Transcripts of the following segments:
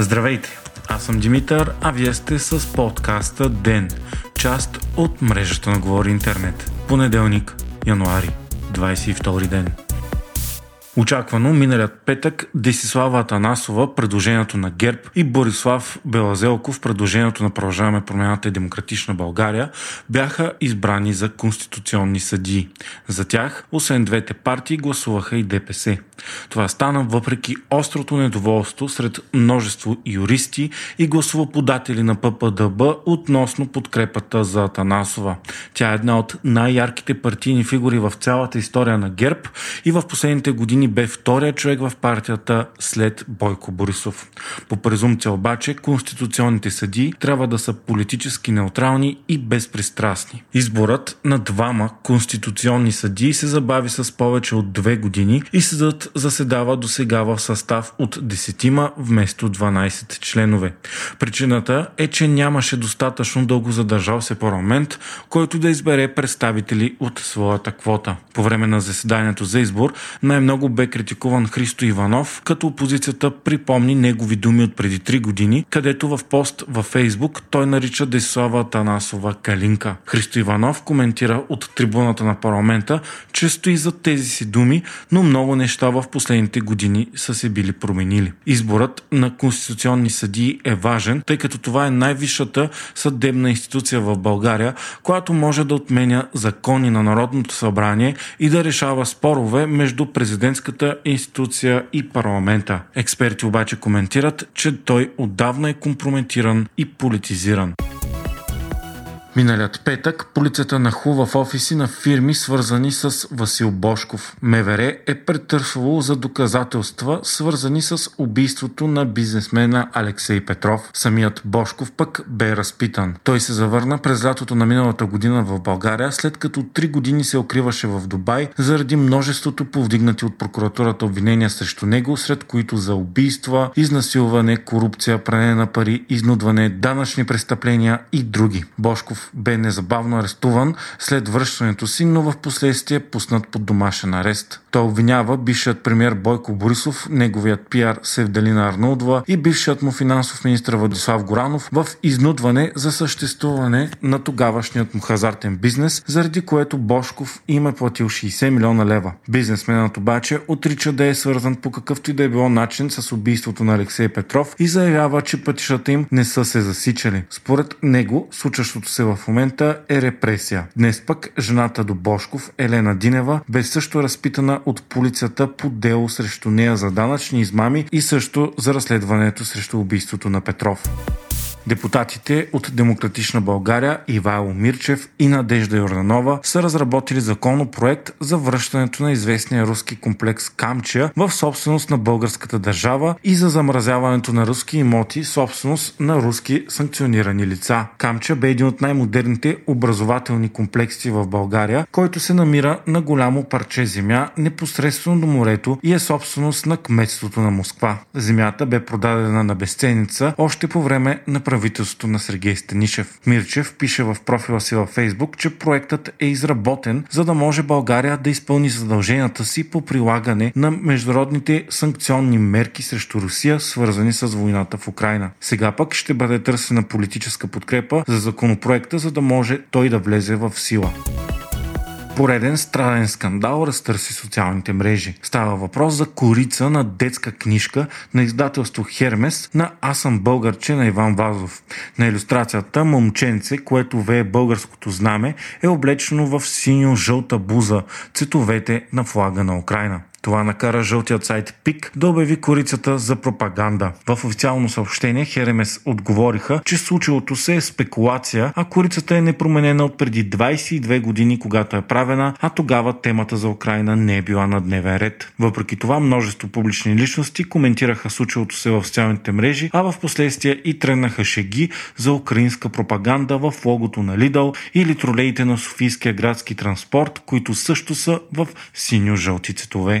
Здравейте! Аз съм Димитър, а вие сте с подкаста ДЕН, част от мрежата на Говори Интернет. Понеделник, януари, 22 ден. Очаквано миналият петък Десислава Атанасова, предложението на ГЕРБ и Борислав Белазелков, предложението на Продължаваме промената и Демократична България, бяха избрани за конституционни съдии. За тях, освен двете партии, гласуваха и ДПС. Това стана въпреки острото недоволство сред множество юристи и гласовоподатели на ППДБ относно подкрепата за Атанасова. Тя е една от най-ярките партийни фигури в цялата история на ГЕРБ и в последните години бе втория човек в партията след Бойко Борисов. По презумпция обаче, конституционните съдии трябва да са политически неутрални и безпристрастни. Изборът на двама конституционни съдии се забави с повече от две години и съдът заседава до сега в състав от десетима вместо 12 членове. Причината е, че нямаше достатъчно дълго задържал се парламент, който да избере представители от своята квота. По време на заседанието за избор най-много бе критикуван Христо Иванов, като опозицията припомни негови думи от преди 3 години, където в пост във Фейсбук той нарича Десислава Танасова Калинка. Христо Иванов коментира от трибуната на парламента, че стои за тези си думи, но много неща в последните години са се били променили. Изборът на конституционни съдии е важен, тъй като това е най-висшата съдебна институция в България, която може да отменя закони на Народното събрание и да решава спорове между президентска президентската институция и парламента. Експерти обаче коментират, че той отдавна е компрометиран и политизиран. Миналият петък полицията нахува в офиси на фирми, свързани с Васил Бошков. МВР е претърсвало за доказателства, свързани с убийството на бизнесмена Алексей Петров. Самият Бошков пък бе разпитан. Той се завърна през лятото на миналата година в България, след като три години се укриваше в Дубай заради множеството повдигнати от прокуратурата обвинения срещу него, сред които за убийства, изнасилване, корупция, пране на пари, изнудване, данъчни престъпления и други. Бошков бе незабавно арестуван след връщането си, но в последствие пуснат под домашен арест. Той обвинява бившият премьер Бойко Борисов, неговият пиар Севдалина Арнолдова и бившият му финансов министр Владислав Горанов в изнудване за съществуване на тогавашният му хазартен бизнес, заради което Бошков им е платил 60 милиона лева. Бизнесменът обаче отрича да е свързан по какъвто и да е било начин с убийството на Алексей Петров и заявява, че пътищата им не са се засичали. Според него, случващото се в в момента е репресия. Днес пък жената до Бошков, Елена Динева, бе също разпитана от полицията по дело срещу нея за данъчни измами и също за разследването срещу убийството на Петров. Депутатите от Демократична България Ивайло Мирчев и Надежда Йорданова са разработили законопроект за връщането на известния руски комплекс Камчия в собственост на българската държава и за замразяването на руски имоти, собственост на руски санкционирани лица. Камча бе един от най-модерните образователни комплекси в България, който се намира на голямо парче земя непосредствено до морето и е собственост на кметството на Москва. Земята бе продадена на безценица още по време на правителството на Сергей Станишев. Мирчев пише в профила си във Фейсбук, че проектът е изработен, за да може България да изпълни задълженията си по прилагане на международните санкционни мерки срещу Русия, свързани с войната в Украина. Сега пък ще бъде търсена политическа подкрепа за законопроекта, за да може той да влезе в сила пореден странен скандал разтърси социалните мрежи. Става въпрос за корица на детска книжка на издателство Хермес на Аз съм българче на Иван Вазов. На иллюстрацията момченце, което вее българското знаме, е облечено в синьо-жълта буза, цветовете на флага на Украина. Това накара жълтият сайт ПИК да обяви корицата за пропаганда. В официално съобщение Херемес отговориха, че случилото се е спекулация, а корицата е непроменена от преди 22 години, когато е правена, а тогава темата за Украина не е била на дневен ред. Въпреки това, множество публични личности коментираха случилото се в социалните мрежи, а в последствие и тръгнаха шеги за украинска пропаганда в логото на Лидъл или тролеите на Софийския градски транспорт, които също са в синьо-жълти цветове.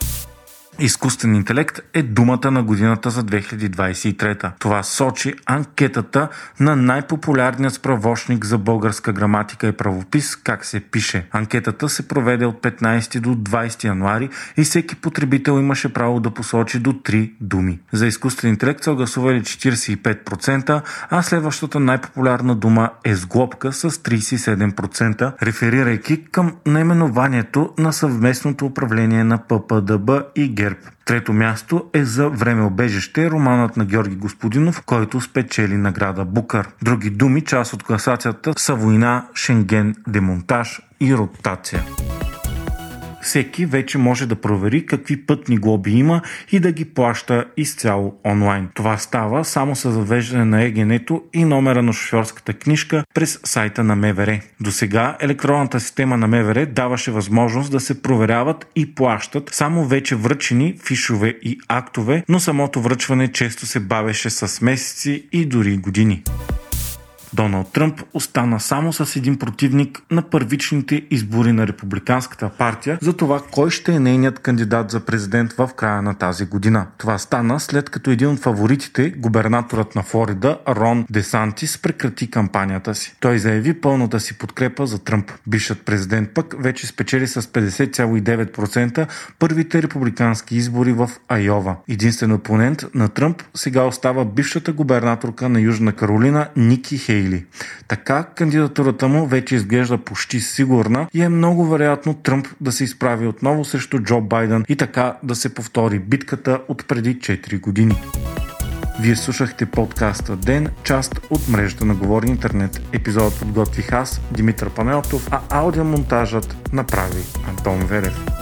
Изкуствен интелект е думата на годината за 2023. Това сочи анкетата на най-популярният справочник за българска граматика и правопис, как се пише. Анкетата се проведе от 15 до 20 януари и всеки потребител имаше право да посочи до 3 думи. За изкуствен интелект са гласували 45%, а следващата най-популярна дума е сглобка с 37%, реферирайки към наименованието на съвместното управление на ППДБ и ГЕРБ. Трето място е за време обежище романът на Георги Господинов, който спечели награда Букър. Други думи, част от класацията са война, Шенген, демонтаж и ротация всеки вече може да провери какви пътни глоби има и да ги плаща изцяло онлайн. Това става само с завеждане на егенето и номера на шофьорската книжка през сайта на МВР. До сега електронната система на МВР даваше възможност да се проверяват и плащат само вече връчени фишове и актове, но самото връчване често се бавеше с месеци и дори години. Доналд Тръмп остана само с един противник на първичните избори на Републиканската партия за това кой ще е нейният кандидат за президент в края на тази година. Това стана след като един от фаворитите, губернаторът на Флорида Рон Десантис, прекрати кампанията си. Той заяви пълната си подкрепа за Тръмп. Бившът президент пък вече спечели с 50,9% първите републикански избори в Айова. Единствен опонент на Тръмп сега остава бившата губернаторка на Южна Каролина Ники Хей Хейли. Така кандидатурата му вече изглежда почти сигурна и е много вероятно Тръмп да се изправи отново срещу Джо Байден и така да се повтори битката от преди 4 години. Вие слушахте подкаста Ден, част от мрежата на Говори Интернет. Епизодът подготвих аз, Димитър Панелтов, а аудиомонтажът направи Антон Верев.